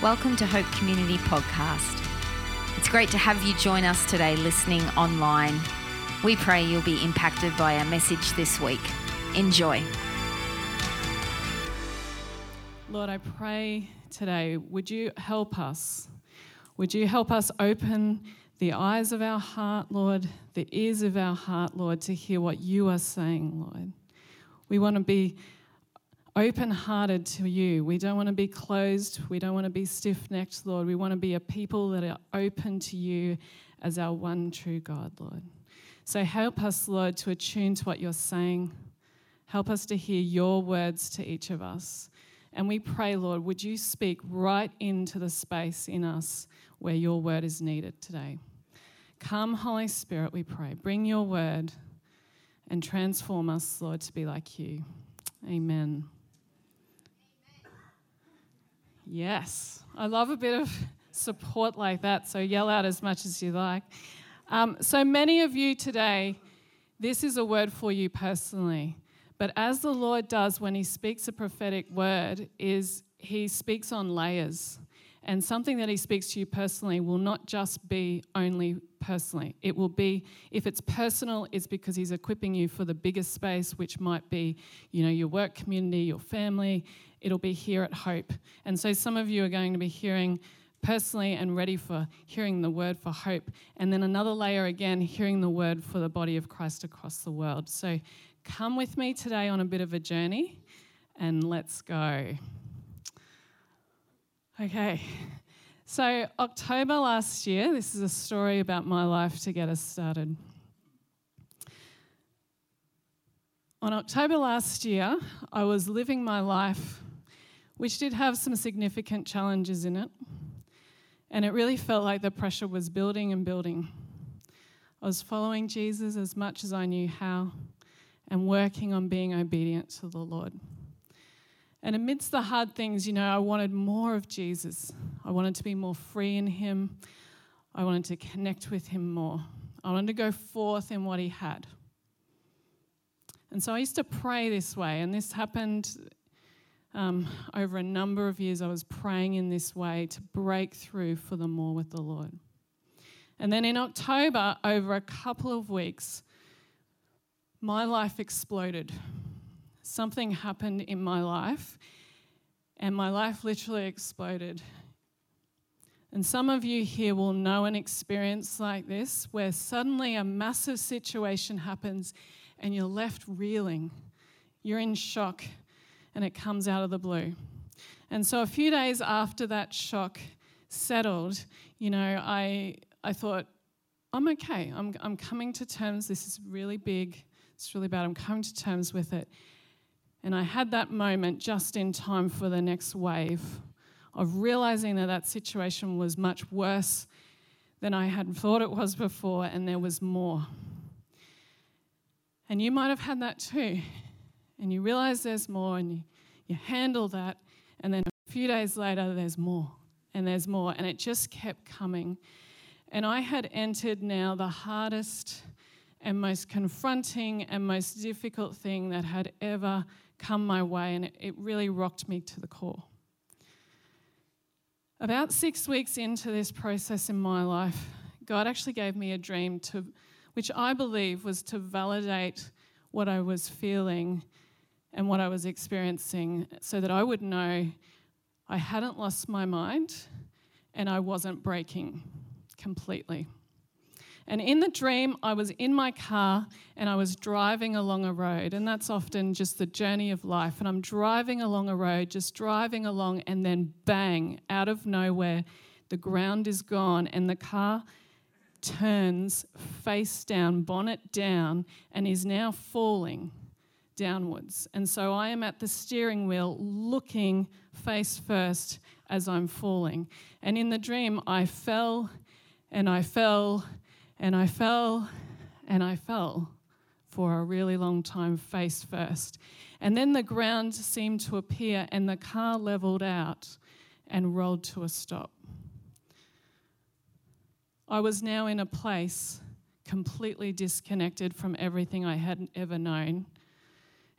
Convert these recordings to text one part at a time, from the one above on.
Welcome to Hope Community Podcast. It's great to have you join us today listening online. We pray you'll be impacted by our message this week. Enjoy. Lord, I pray today, would you help us? Would you help us open the eyes of our heart, Lord, the ears of our heart, Lord, to hear what you are saying, Lord? We want to be open hearted to you. We don't want to be closed. We don't want to be stiff necked, Lord. We want to be a people that are open to you as our one true God, Lord. So help us, Lord, to attune to what you're saying. Help us to hear your words to each of us. And we pray, Lord, would you speak right into the space in us where your word is needed today? Come, Holy Spirit, we pray. Bring your word and transform us, Lord, to be like you. Amen. Yes, I love a bit of support like that, so yell out as much as you like. Um, so many of you today, this is a word for you personally. But as the Lord does when He speaks a prophetic word, is He speaks on layers. And something that He speaks to you personally will not just be only personally. It will be, if it's personal, it's because He's equipping you for the biggest space, which might be, you know, your work community, your family, it'll be here at Hope. And so some of you are going to be hearing personally and ready for hearing the word for hope. And then another layer again, hearing the word for the body of Christ across the world. So come with me today on a bit of a journey and let's go. Okay. So, October last year, this is a story about my life to get us started. On October last year, I was living my life which did have some significant challenges in it. And it really felt like the pressure was building and building. I was following Jesus as much as I knew how and working on being obedient to the Lord. And amidst the hard things, you know, I wanted more of Jesus. I wanted to be more free in Him. I wanted to connect with Him more. I wanted to go forth in what He had. And so I used to pray this way, and this happened um, over a number of years, I was praying in this way to break through for the more with the Lord. And then in October, over a couple of weeks, my life exploded. Something happened in my life, and my life literally exploded. And some of you here will know an experience like this where suddenly a massive situation happens and you're left reeling. You're in shock and it comes out of the blue. And so a few days after that shock settled, you know, I, I thought, I'm okay. I'm, I'm coming to terms. This is really big. It's really bad. I'm coming to terms with it. And I had that moment just in time for the next wave of realizing that that situation was much worse than I had thought it was before, and there was more. And you might have had that too and you realize there's more and you, you handle that, and then a few days later, there's more and there's more, and it just kept coming. And I had entered now the hardest and most confronting and most difficult thing that had ever come my way, and it, really rocked me to the core. About six weeks into this process in my life, God actually gave me a dream to, which I believe was to validate what I was feeling and what I was experiencing so that I would know I hadn't lost my mind and I wasn't breaking completely. And in the dream, I was in my car and I was driving along a road. And that's often just the journey of life. And I'm driving along a road, just driving along, and then bang, out of nowhere, the ground is gone and the car turns face down, bonnet down, and is now falling downwards. And so I am at the steering wheel looking face first as I'm falling. And in the dream, I fell and I fell and I fell and I fell for a really long time face first. And then the ground seemed to appear and the car leveled out and rolled to a stop. I was now in a place completely disconnected from everything I had ever known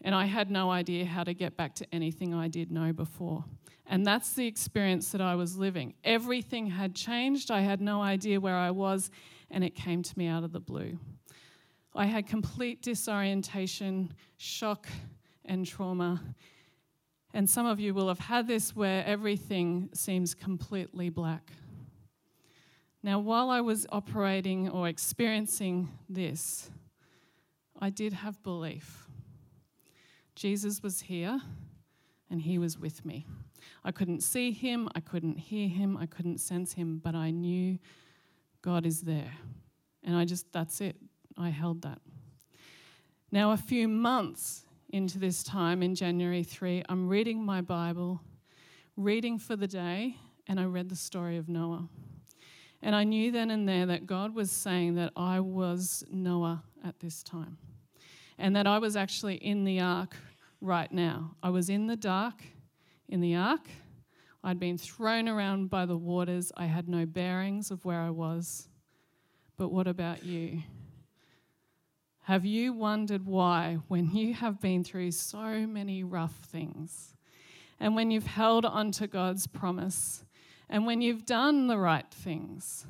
and I had no idea how to get back to anything I did know before. And that's the experience that I was living. Everything had changed. I had no idea where I was, and it came to me out of the blue. I had complete disorientation, shock, and trauma. And some of you will have had this where everything seems completely black. Now, while I was operating or experiencing this, I did have belief. Jesus was here and he was with me. I couldn't see him, I couldn't hear him, I couldn't sense him, but I knew God is there. And I just, that's it. I held that. Now, a few months into this time in January 3, I'm reading my Bible, reading for the day, and I read the story of Noah. And I knew then and there that God was saying that I was Noah at this time, and that I was actually in the ark right now. I was in the dark in the ark. I'd been thrown around by the waters. I had no bearings of where I was. But what about you? Have you wondered why, when you have been through so many rough things, and when you've held onto God's promise, and when you've done the right things,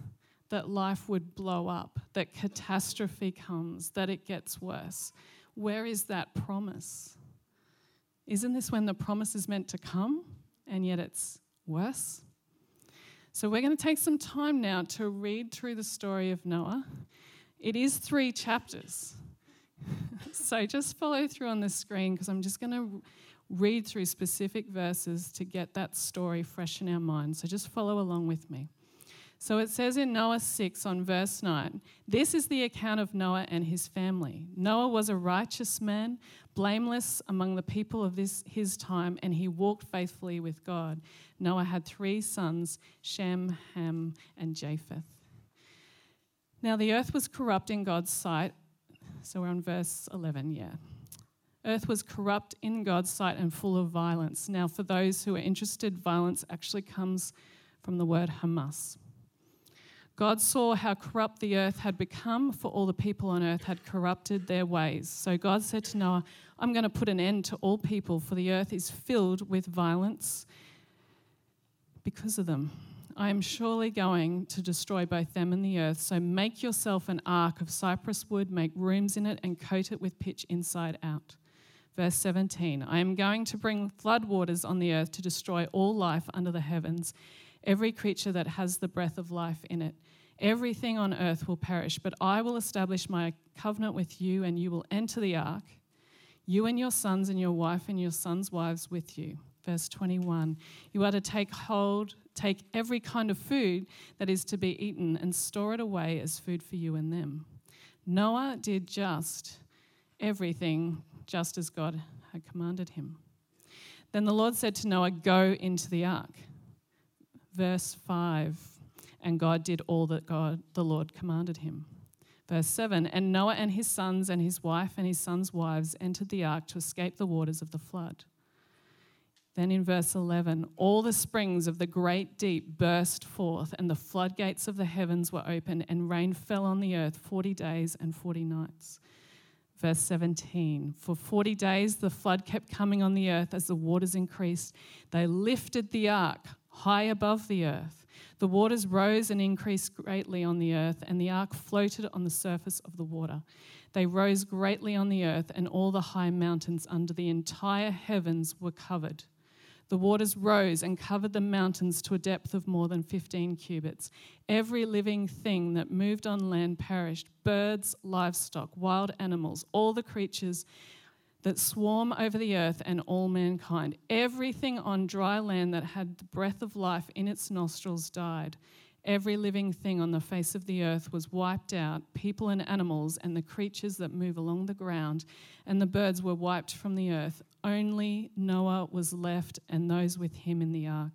that life would blow up, that catastrophe comes, that it gets worse? Where is that promise? Isn't this when the promise is meant to come and yet it's worse? So, we're going to take some time now to read through the story of Noah. It is three chapters. so just follow through on the screen because I'm just going to read through specific verses to get that story fresh in our minds. So just follow along with me. So it says in Noah 6 on verse 9 this is the account of Noah and his family. Noah was a righteous man, blameless among the people of this, his time, and he walked faithfully with God. Noah had three sons Shem, Ham, and Japheth. Now the earth was corrupt in God's sight so we're on verse 11, yeah. Earth was corrupt in God's sight and full of violence. Now, for those who are interested, violence actually comes from the word Hamas. God saw how corrupt the earth had become, for all the people on earth had corrupted their ways. So God said to Noah, I'm going to put an end to all people, for the earth is filled with violence because of them. I am surely going to destroy both them and the earth. So make yourself an ark of cypress wood, make rooms in it, and coat it with pitch inside out. Verse 17 I am going to bring floodwaters on the earth to destroy all life under the heavens, every creature that has the breath of life in it. Everything on earth will perish, but I will establish my covenant with you, and you will enter the ark, you and your sons, and your wife, and your sons' wives with you. Verse 21 You are to take hold Take every kind of food that is to be eaten and store it away as food for you and them. Noah did just everything just as God had commanded him. Then the Lord said to Noah, Go into the ark. Verse 5 And God did all that God, the Lord, commanded him. Verse 7 And Noah and his sons and his wife and his sons' wives entered the ark to escape the waters of the flood. Then in verse 11, all the springs of the great deep burst forth, and the floodgates of the heavens were opened, and rain fell on the earth 40 days and 40 nights. Verse 17, for 40 days the flood kept coming on the earth as the waters increased. They lifted the ark high above the earth. The waters rose and increased greatly on the earth, and the ark floated on the surface of the water. They rose greatly on the earth, and all the high mountains under the entire heavens were covered. The waters rose and covered the mountains to a depth of more than 15 cubits. Every living thing that moved on land perished birds, livestock, wild animals, all the creatures that swarm over the earth, and all mankind. Everything on dry land that had the breath of life in its nostrils died. Every living thing on the face of the earth was wiped out people and animals, and the creatures that move along the ground, and the birds were wiped from the earth. Only Noah was left, and those with him in the ark.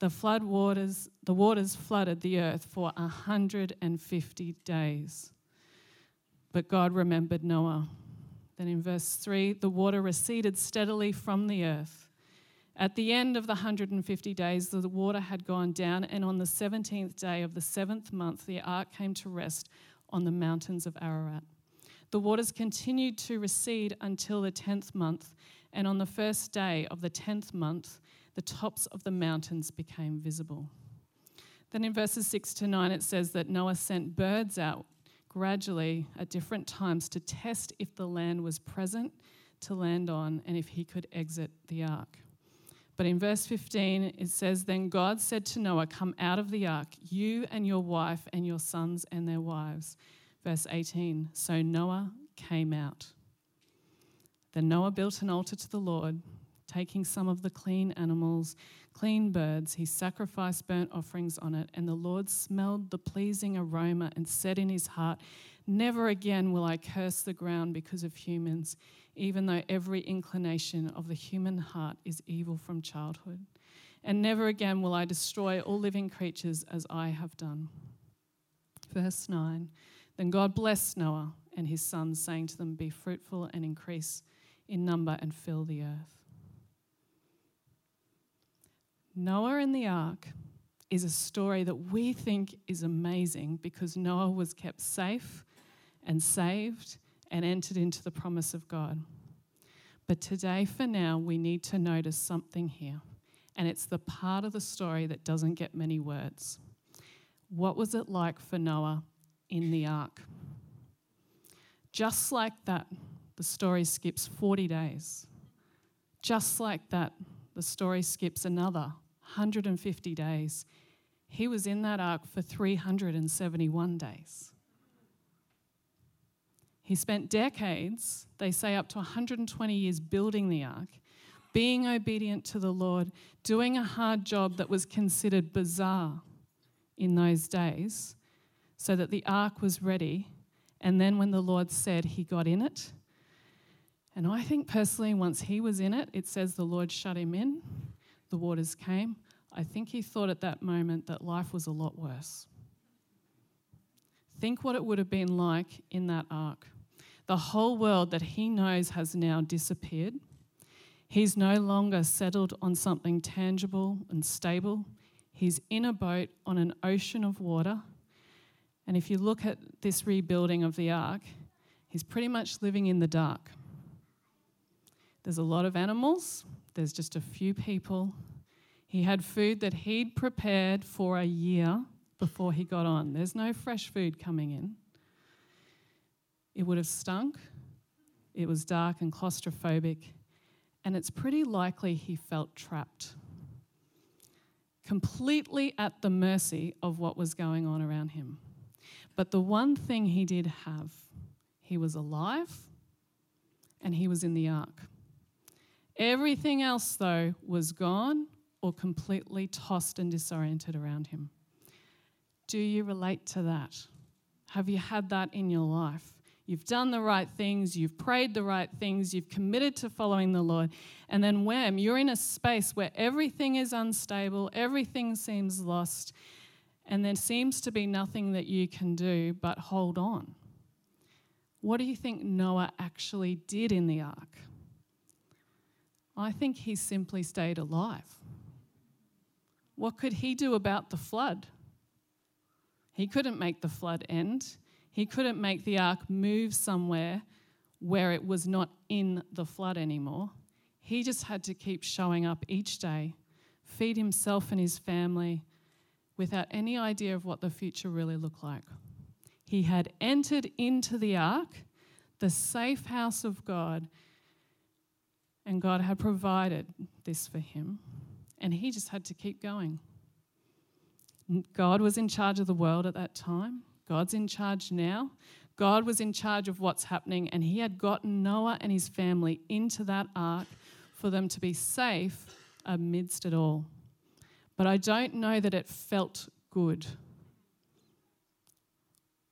The flood waters, the waters flooded the earth for 150 days. But God remembered Noah. Then in verse 3, the water receded steadily from the earth. At the end of the 150 days, the water had gone down, and on the 17th day of the seventh month, the ark came to rest on the mountains of Ararat. The waters continued to recede until the tenth month, and on the first day of the tenth month, the tops of the mountains became visible. Then in verses 6 to 9, it says that Noah sent birds out gradually at different times to test if the land was present to land on and if he could exit the ark. But in verse 15, it says, Then God said to Noah, Come out of the ark, you and your wife and your sons and their wives. Verse 18, So Noah came out. Then Noah built an altar to the Lord, taking some of the clean animals, clean birds. He sacrificed burnt offerings on it, and the Lord smelled the pleasing aroma and said in his heart, Never again will I curse the ground because of humans even though every inclination of the human heart is evil from childhood. And never again will I destroy all living creatures as I have done. Verse 9 Then God blessed Noah and his sons, saying to them, Be fruitful and increase in number and fill the earth. Noah and the ark is a story that we think is amazing because Noah was kept safe and saved and entered into the promise of God. But today, for now, we need to notice something here, and it's the part of the story that doesn't get many words. What was it like for Noah in the ark? Just like that, the story skips 40 days. Just like that, the story skips another 150 days. He was in that ark for 371 days. He spent decades, they say up to 120 years, building the ark, being obedient to the Lord, doing a hard job that was considered bizarre in those days, so that the ark was ready. And then when the Lord said, he got in it. And I think personally, once he was in it, it says the Lord shut him in, the waters came. I think he thought at that moment that life was a lot worse. Think what it would have been like in that ark. The whole world that he knows has now disappeared. He's no longer settled on something tangible and stable. He's in a boat on an ocean of water. And if you look at this rebuilding of the ark, he's pretty much living in the dark. There's a lot of animals, there's just a few people. He had food that he'd prepared for a year before he got on. There's no fresh food coming in. It would have stunk. It was dark and claustrophobic. And it's pretty likely he felt trapped, completely at the mercy of what was going on around him. But the one thing he did have, he was alive and he was in the ark. Everything else, though, was gone or completely tossed and disoriented around him. Do you relate to that? Have you had that in your life? You've done the right things, you've prayed the right things, you've committed to following the Lord. And then, wham, you're in a space where everything is unstable, everything seems lost, and there seems to be nothing that you can do but hold on. What do you think Noah actually did in the ark? I think he simply stayed alive. What could he do about the flood? He couldn't make the flood end. He couldn't make the ark move somewhere where it was not in the flood anymore. He just had to keep showing up each day, feed himself and his family without any idea of what the future really looked like. He had entered into the ark, the safe house of God, and God had provided this for him, and he just had to keep going. God was in charge of the world at that time. God's in charge now. God was in charge of what's happening, and He had gotten Noah and his family into that ark for them to be safe amidst it all. But I don't know that it felt good.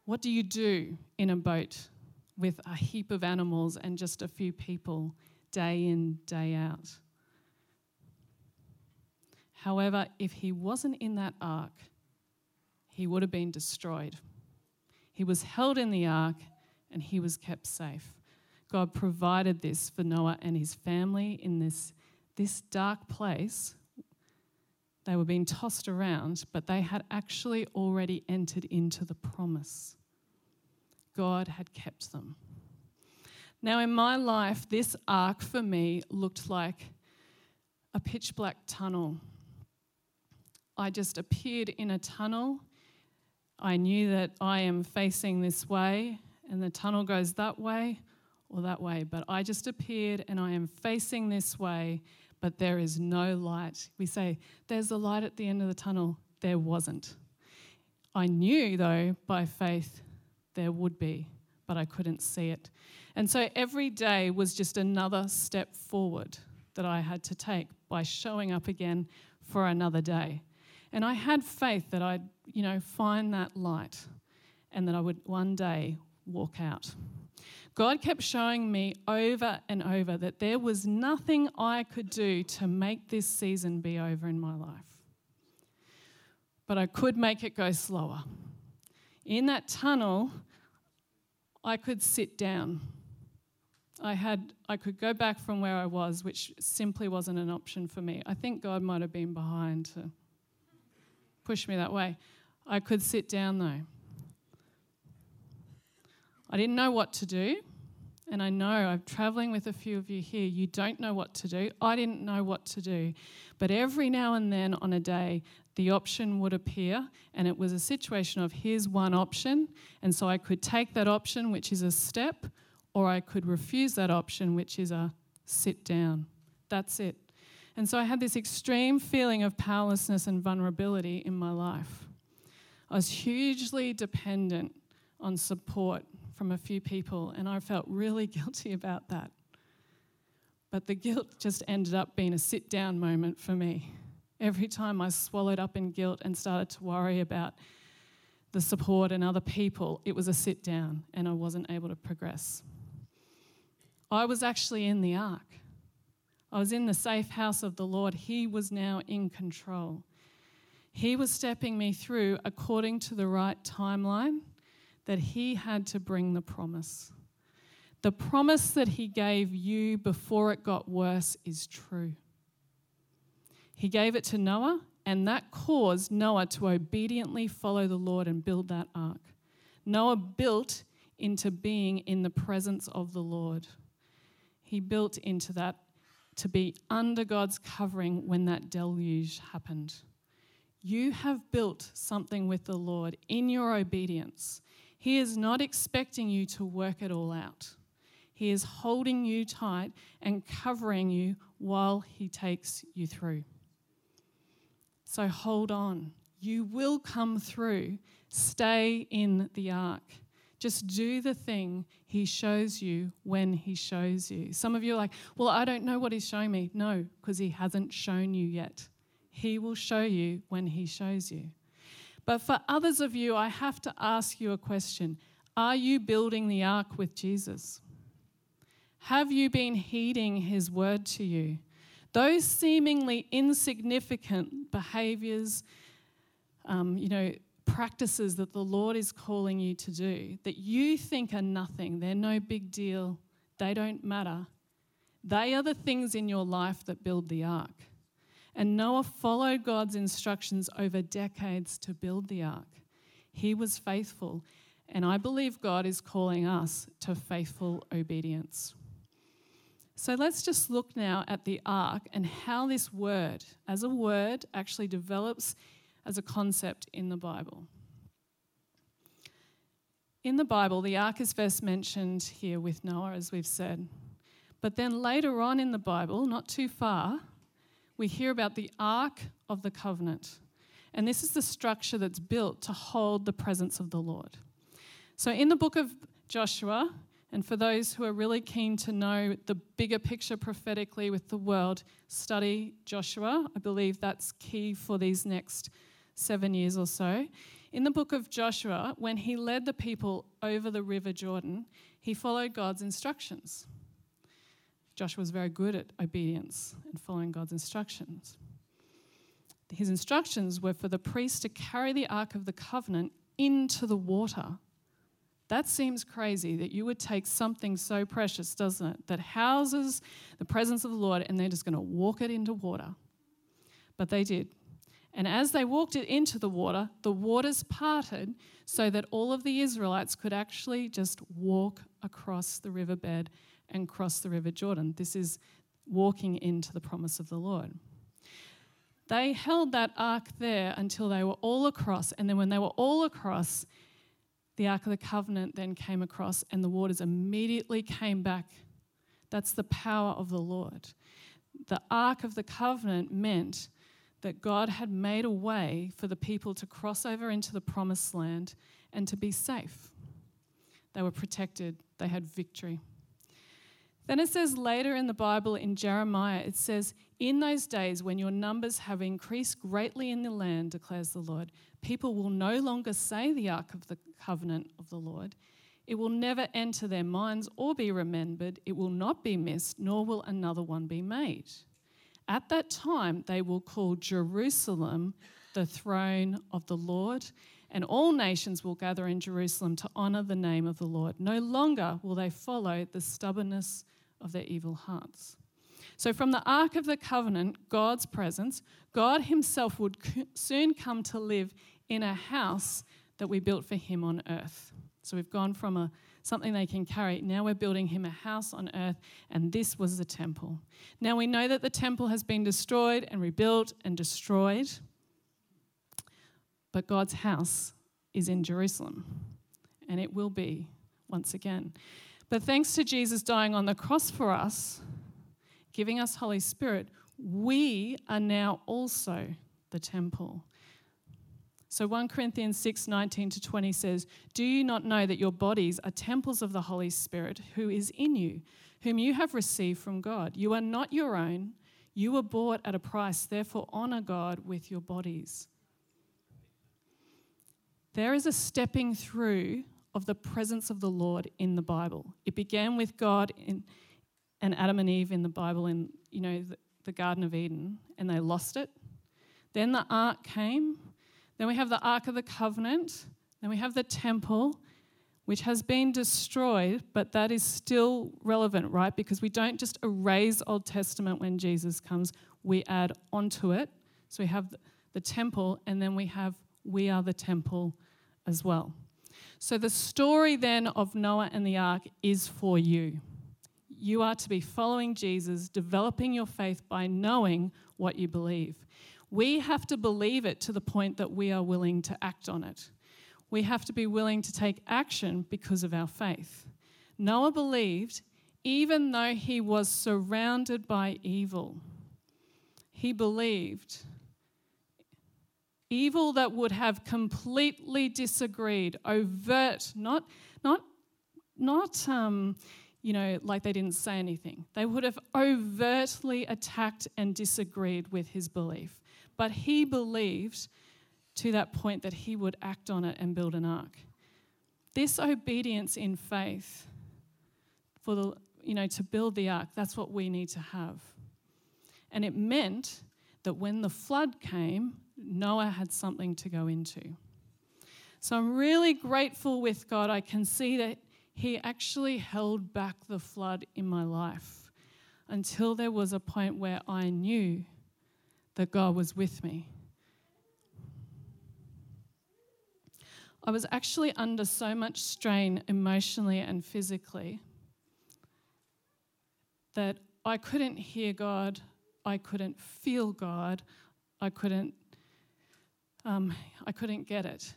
What do you do in a boat with a heap of animals and just a few people day in, day out? However, if he wasn't in that ark, he would have been destroyed. He was held in the ark and he was kept safe. God provided this for Noah and his family in this, this dark place. They were being tossed around, but they had actually already entered into the promise. God had kept them. Now, in my life, this ark for me looked like a pitch black tunnel. I just appeared in a tunnel. I knew that I am facing this way, and the tunnel goes that way or that way. But I just appeared, and I am facing this way, but there is no light. We say, There's a light at the end of the tunnel. There wasn't. I knew, though, by faith, there would be, but I couldn't see it. And so every day was just another step forward that I had to take by showing up again for another day. And I had faith that I'd, you know, find that light and that I would one day walk out. God kept showing me over and over that there was nothing I could do to make this season be over in my life. But I could make it go slower. In that tunnel, I could sit down. I had I could go back from where I was, which simply wasn't an option for me. I think God might have been behind to push me that way. I could sit down though. I didn't know what to do. And I know I'm traveling with a few of you here, you don't know what to do. I didn't know what to do. But every now and then on a day, the option would appear, and it was a situation of here's one option. And so I could take that option, which is a step, or I could refuse that option, which is a sit down. That's it. And so I had this extreme feeling of powerlessness and vulnerability in my life. I was hugely dependent on support from a few people, and I felt really guilty about that. But the guilt just ended up being a sit down moment for me. Every time I swallowed up in guilt and started to worry about the support and other people, it was a sit down, and I wasn't able to progress. I was actually in the ark. I was in the safe house of the Lord. He was now in control. He was stepping me through according to the right timeline that He had to bring the promise. The promise that He gave you before it got worse is true. He gave it to Noah, and that caused Noah to obediently follow the Lord and build that ark. Noah built into being in the presence of the Lord. He built into that to be under God's covering when that deluge happened. You have built something with the Lord in your obedience. He is not expecting you to work it all out. He is holding you tight and covering you while He takes you through. So hold on. You will come through. Stay in the ark. Just do the thing He shows you when He shows you. Some of you are like, well, I don't know what He's showing me. No, because He hasn't shown you yet. He will show you when He shows you. But for others of you, I have to ask you a question Are you building the ark with Jesus? Have you been heeding his word to you? Those seemingly insignificant behaviors, um, you know, practices that the Lord is calling you to do that you think are nothing, they're no big deal, they don't matter. They are the things in your life that build the ark. And Noah followed God's instructions over decades to build the ark. He was faithful. And I believe God is calling us to faithful obedience. So let's just look now at the ark and how this word, as a word, actually develops as a concept in the Bible. In the Bible, the ark is first mentioned here with Noah, as we've said. But then later on in the Bible, not too far, we hear about the Ark of the Covenant. And this is the structure that's built to hold the presence of the Lord. So, in the book of Joshua, and for those who are really keen to know the bigger picture prophetically with the world, study Joshua. I believe that's key for these next seven years or so. In the book of Joshua, when he led the people over the river Jordan, he followed God's instructions. Joshua was very good at obedience and following God's instructions. His instructions were for the priest to carry the Ark of the Covenant into the water. That seems crazy that you would take something so precious, doesn't it? That houses the presence of the Lord and they're just going to walk it into water. But they did. And as they walked into the water, the waters parted so that all of the Israelites could actually just walk across the riverbed and cross the River Jordan. This is walking into the promise of the Lord. They held that ark there until they were all across, and then when they were all across, the Ark of the Covenant then came across, and the waters immediately came back. That's the power of the Lord. The Ark of the Covenant meant that God had made a way for the people to cross over into the promised land and to be safe. They were protected, they had victory. Then it says later in the Bible in Jeremiah, it says, In those days when your numbers have increased greatly in the land, declares the Lord, people will no longer say the ark of the covenant of the Lord. It will never enter their minds or be remembered. It will not be missed, nor will another one be made. At that time, they will call Jerusalem the throne of the Lord, and all nations will gather in Jerusalem to honor the name of the Lord. No longer will they follow the stubbornness of their evil hearts. So, from the Ark of the Covenant, God's presence, God Himself would soon come to live in a house that we built for Him on earth. So, we've gone from a something they can carry. Now we're building him a house on earth, and this was the temple. Now we know that the temple has been destroyed and rebuilt and destroyed, but God's house is in Jerusalem, and it will be once again. But thanks to Jesus dying on the cross for us, giving us Holy Spirit, we are now also the temple. So 1 Corinthians 6 19 to 20 says, Do you not know that your bodies are temples of the Holy Spirit who is in you, whom you have received from God? You are not your own. You were bought at a price. Therefore, honor God with your bodies. There is a stepping through of the presence of the Lord in the Bible. It began with God in, and Adam and Eve in the Bible in you know the, the Garden of Eden, and they lost it. Then the ark came then we have the Ark of the Covenant. Then we have the temple, which has been destroyed, but that is still relevant, right? Because we don't just erase Old Testament when Jesus comes, we add onto it. So we have the temple, and then we have we are the temple as well. So the story then of Noah and the ark is for you. You are to be following Jesus, developing your faith by knowing what you believe. We have to believe it to the point that we are willing to act on it. We have to be willing to take action because of our faith. Noah believed even though he was surrounded by evil. He believed evil that would have completely disagreed, overt, not, not, not um, you know, like they didn't say anything. They would have overtly attacked and disagreed with his belief. But he believed to that point that he would act on it and build an ark. This obedience in faith for the you know to build the ark, that's what we need to have. And it meant that when the flood came, Noah had something to go into. So I'm really grateful with God. I can see that He actually held back the flood in my life until there was a point where I knew that God was with me. I was actually under so much strain emotionally and physically that I couldn't hear God, I couldn't feel God, I couldn't, um, I couldn't get it,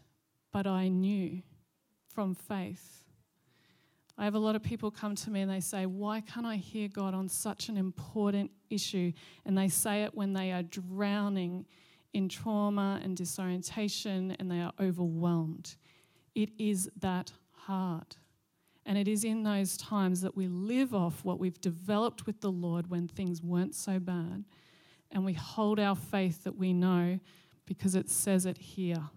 but I knew from faith I have a lot of people come to me and they say, Why can't I hear God on such an important issue? And they say it when they are drowning in trauma and disorientation and they are overwhelmed. It is that hard. And it is in those times that we live off what we've developed with the Lord when things weren't so bad. And we hold our faith that we know because it says it here.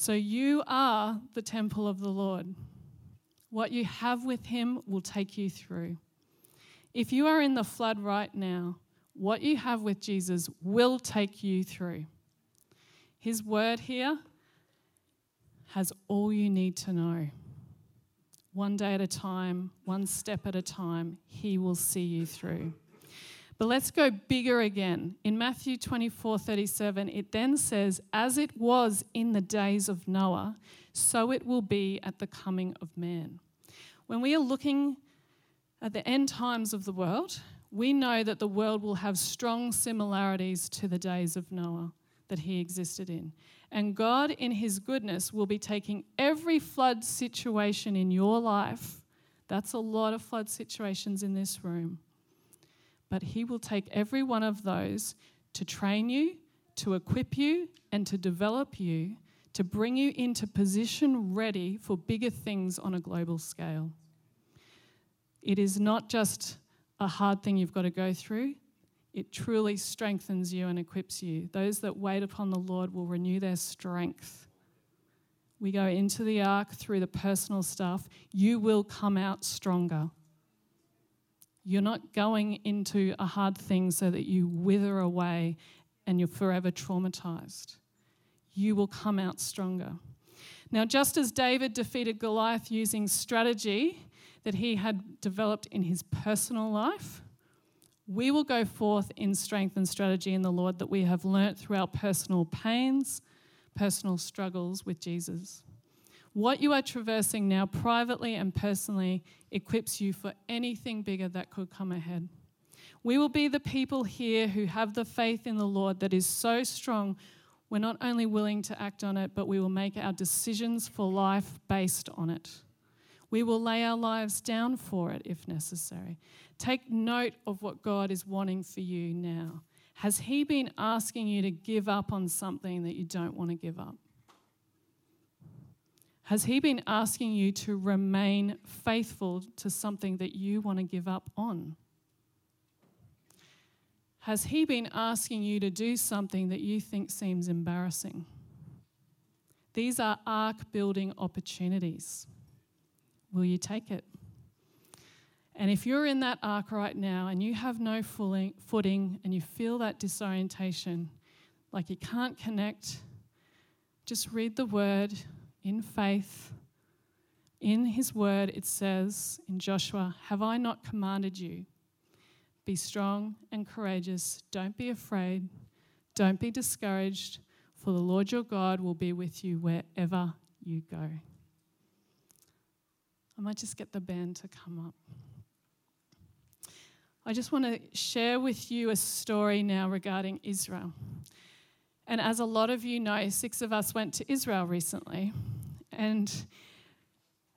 So you are the temple of the Lord. What you have with Him will take you through. If you are in the flood right now, what you have with Jesus will take you through. His word here has all you need to know. One day at a time, one step at a time, He will see you through. But let's go bigger again. In Matthew 24 37, it then says, As it was in the days of Noah, so it will be at the coming of man. When we are looking at the end times of the world, we know that the world will have strong similarities to the days of Noah that he existed in. And God, in his goodness, will be taking every flood situation in your life. That's a lot of flood situations in this room. But he will take every one of those to train you, to equip you, and to develop you, to bring you into position ready for bigger things on a global scale. It is not just a hard thing you've got to go through, it truly strengthens you and equips you. Those that wait upon the Lord will renew their strength. We go into the ark through the personal stuff, you will come out stronger. You're not going into a hard thing so that you wither away and you're forever traumatized. You will come out stronger. Now, just as David defeated Goliath using strategy that he had developed in his personal life, we will go forth in strength and strategy in the Lord that we have learnt through our personal pains, personal struggles with Jesus. What you are traversing now, privately and personally, equips you for anything bigger that could come ahead. We will be the people here who have the faith in the Lord that is so strong, we're not only willing to act on it, but we will make our decisions for life based on it. We will lay our lives down for it if necessary. Take note of what God is wanting for you now. Has He been asking you to give up on something that you don't want to give up? Has He been asking you to remain faithful to something that you want to give up on? Has He been asking you to do something that you think seems embarrassing? These are ark building opportunities. Will you take it? And if you're in that ark right now and you have no footing and you feel that disorientation, like you can't connect, just read the word in faith. In his word, it says in Joshua, Have I not commanded you? Be strong and courageous. Don't be afraid. Don't be discouraged, for the Lord your God will be with you wherever you go. I might just get the band to come up. I just want to share with you a story now regarding Israel. And as a lot of you know, six of us went to Israel recently. And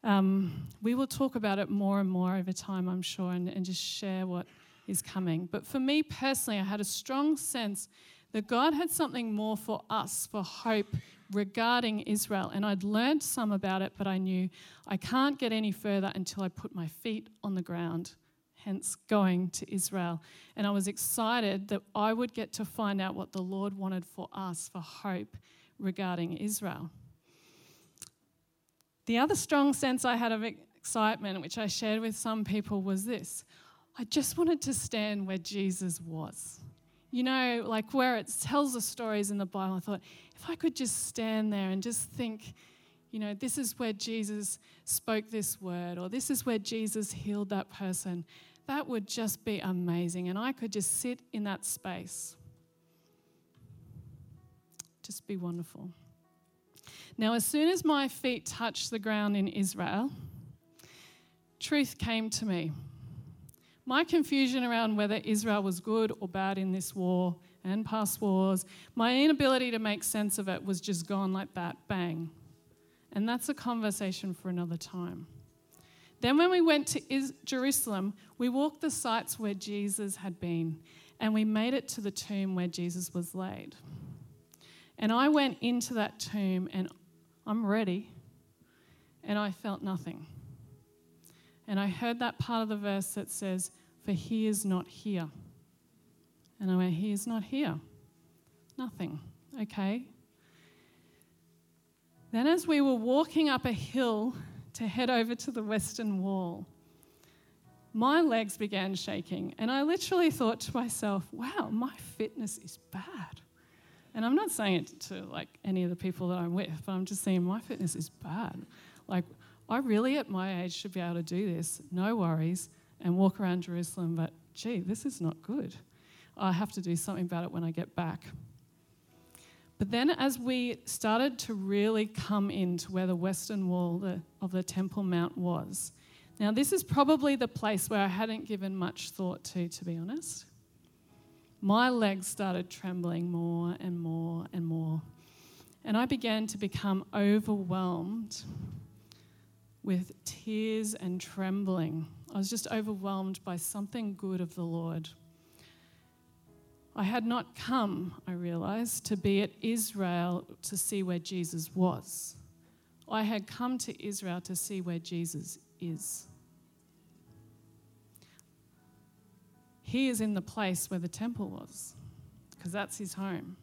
um, we will talk about it more and more over time, I'm sure, and, and just share what is coming. But for me personally, I had a strong sense that God had something more for us, for hope regarding Israel. And I'd learned some about it, but I knew I can't get any further until I put my feet on the ground, hence going to Israel. And I was excited that I would get to find out what the Lord wanted for us for hope regarding Israel. The other strong sense I had of excitement, which I shared with some people, was this I just wanted to stand where Jesus was. You know, like where it tells the stories in the Bible, I thought, if I could just stand there and just think, you know, this is where Jesus spoke this word, or this is where Jesus healed that person, that would just be amazing. And I could just sit in that space. Just be wonderful. Now, as soon as my feet touched the ground in Israel, truth came to me. My confusion around whether Israel was good or bad in this war and past wars, my inability to make sense of it was just gone like that bang. And that's a conversation for another time. Then, when we went to Jerusalem, we walked the sites where Jesus had been, and we made it to the tomb where Jesus was laid. And I went into that tomb, and I'm ready, and I felt nothing. And I heard that part of the verse that says, For he is not here. And I went, He is not here. Nothing. Okay. Then, as we were walking up a hill to head over to the Western Wall, my legs began shaking. And I literally thought to myself, wow, my fitness is bad. And I'm not saying it to like any of the people that I'm with, but I'm just saying my fitness is bad. Like, I really, at my age, should be able to do this, no worries, and walk around Jerusalem, but gee, this is not good. I have to do something about it when I get back. But then, as we started to really come into where the western wall of the Temple Mount was, Now, this is probably the place where I hadn't given much thought to, to be honest. My legs started trembling more and more and more. And I began to become overwhelmed with tears and trembling. I was just overwhelmed by something good of the Lord. I had not come, I realized, to be at Israel to see where Jesus was. I had come to Israel to see where Jesus is. He is in the place where the temple was, because that's his home.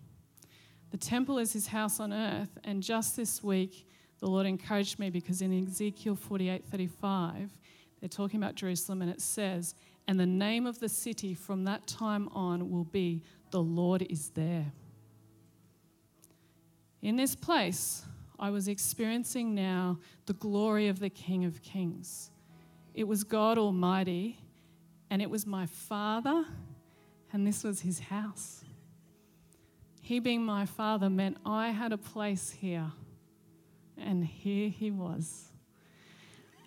The temple is his house on earth, and just this week, the Lord encouraged me because in Ezekiel 48 35, they're talking about Jerusalem, and it says, And the name of the city from that time on will be, The Lord is there. In this place, I was experiencing now the glory of the King of Kings. It was God Almighty, and it was my Father, and this was his house. He being my Father meant I had a place here, and here he was.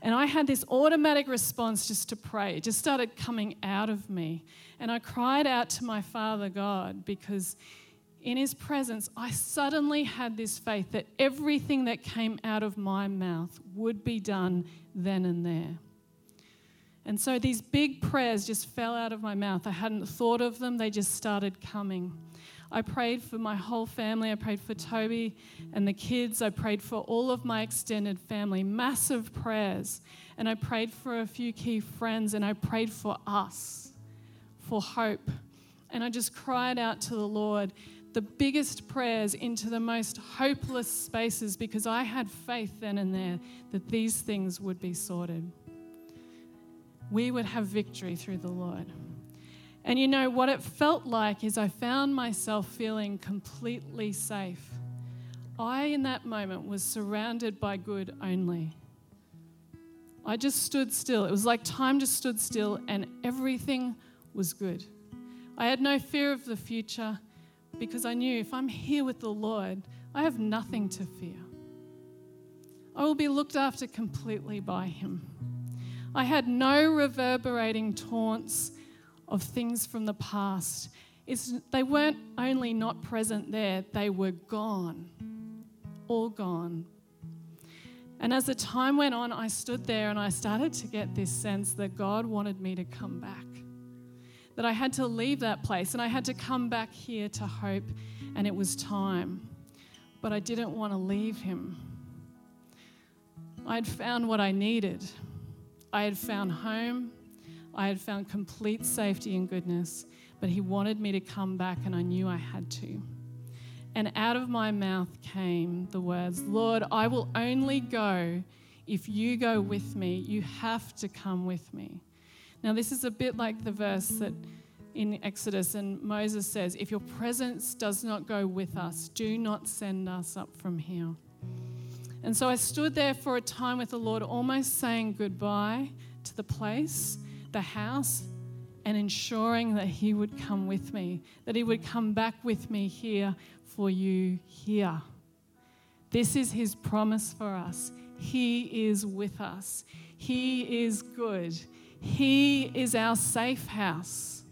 And I had this automatic response just to pray. It just started coming out of me. And I cried out to my Father God because in His presence, I suddenly had this faith that everything that came out of my mouth would be done then and there. And so these big prayers just fell out of my mouth. I hadn't thought of them, they just started coming. I prayed for my whole family. I prayed for Toby and the kids. I prayed for all of my extended family. Massive prayers. And I prayed for a few key friends and I prayed for us, for hope. And I just cried out to the Lord the biggest prayers into the most hopeless spaces because I had faith then and there that these things would be sorted. We would have victory through the Lord. And you know, what it felt like is I found myself feeling completely safe. I, in that moment, was surrounded by good only. I just stood still. It was like time just stood still and everything was good. I had no fear of the future because I knew if I'm here with the Lord, I have nothing to fear. I will be looked after completely by Him. I had no reverberating taunts of things from the past. It's, they weren't only not present there, they were gone, all gone. And as the time went on, I stood there and I started to get this sense that God wanted me to come back. That I had to leave that place and I had to come back here to hope, and it was time. But I didn't want to leave Him. I had found what I needed. I had found home, I had found complete safety and goodness, but He wanted me to come back, and I knew I had to. And out of my mouth came the words, Lord, I will only go if you go with me. You have to come with me. Now, this is a bit like the verse that in Exodus, and Moses says, If your presence does not go with us, do not send us up from here. And so I stood there for a time with the Lord, almost saying goodbye to the place the house and ensuring that He would come with me, that He would come back with me here for you here. This is His promise for us. He is with us, He is good, He is our safe house.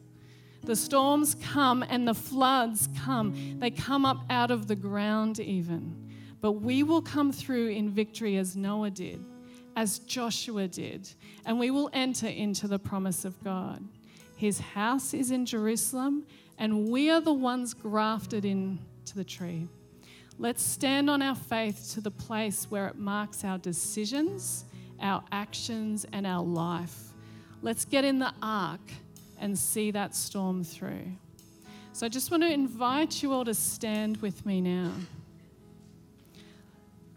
The storms come and the floods come. They come up out of the ground, even. But we will come through in victory as Noah did as Joshua did, and we will enter into the promise of God. His house is in Jerusalem, and we are the ones grafted into the tree. Let's stand on our faith to the place where it marks our decisions, our actions, and our life. Let's get in the ark and see that storm through. So I just want to invite you all to stand with me now.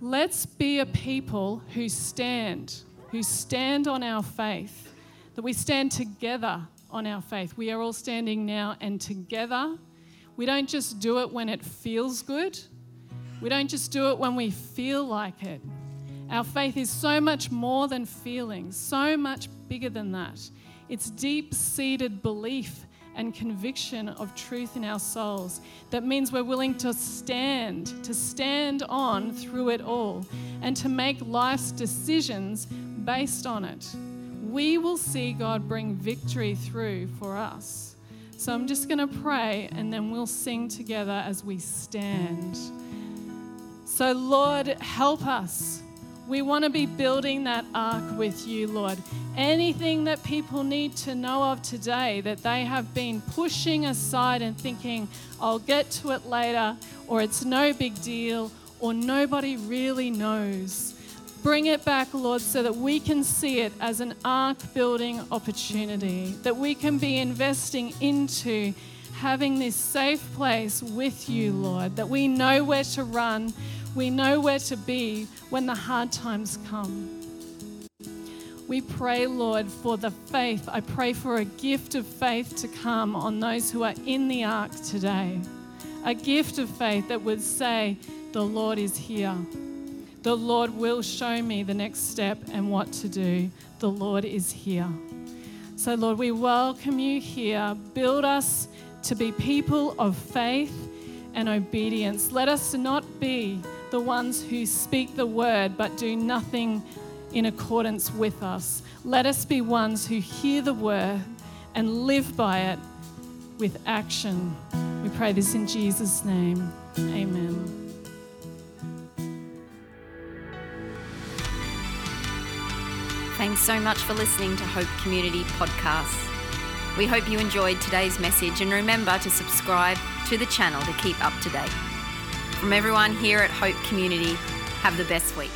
Let's be a people who stand, who stand on our faith, that we stand together on our faith. We are all standing now and together. We don't just do it when it feels good, we don't just do it when we feel like it. Our faith is so much more than feelings, so much bigger than that. It's deep seated belief and conviction of truth in our souls. That means we're willing to stand, to stand on through it all, and to make life's decisions based on it. we will see God bring victory through for us. So I'm just going to pray and then we'll sing together as we stand. So, Lord, help us. We want to be building that ark with you, Lord. Anything that people need to know of today that they have been pushing aside and thinking, I'll get to it later, or it's no big deal, or nobody really knows. Bring it back, Lord, so that we can see it as an ark building opportunity, that we can be investing into having this safe place with you, Lord, that we know where to run, we know where to be when the hard times come. We pray, Lord, for the faith. I pray for a gift of faith to come on those who are in the ark today. A gift of faith that would say, The Lord is here. The Lord will show me the next step and what to do. The Lord is here. So, Lord, we welcome you here. Build us to be people of faith and obedience. Let us not be the ones who speak the word but do nothing in accordance with us. Let us be ones who hear the word and live by it with action. We pray this in Jesus' name. Amen. Thanks so much for listening to Hope Community Podcasts. We hope you enjoyed today's message and remember to subscribe to the channel to keep up to date. From everyone here at Hope Community, have the best week.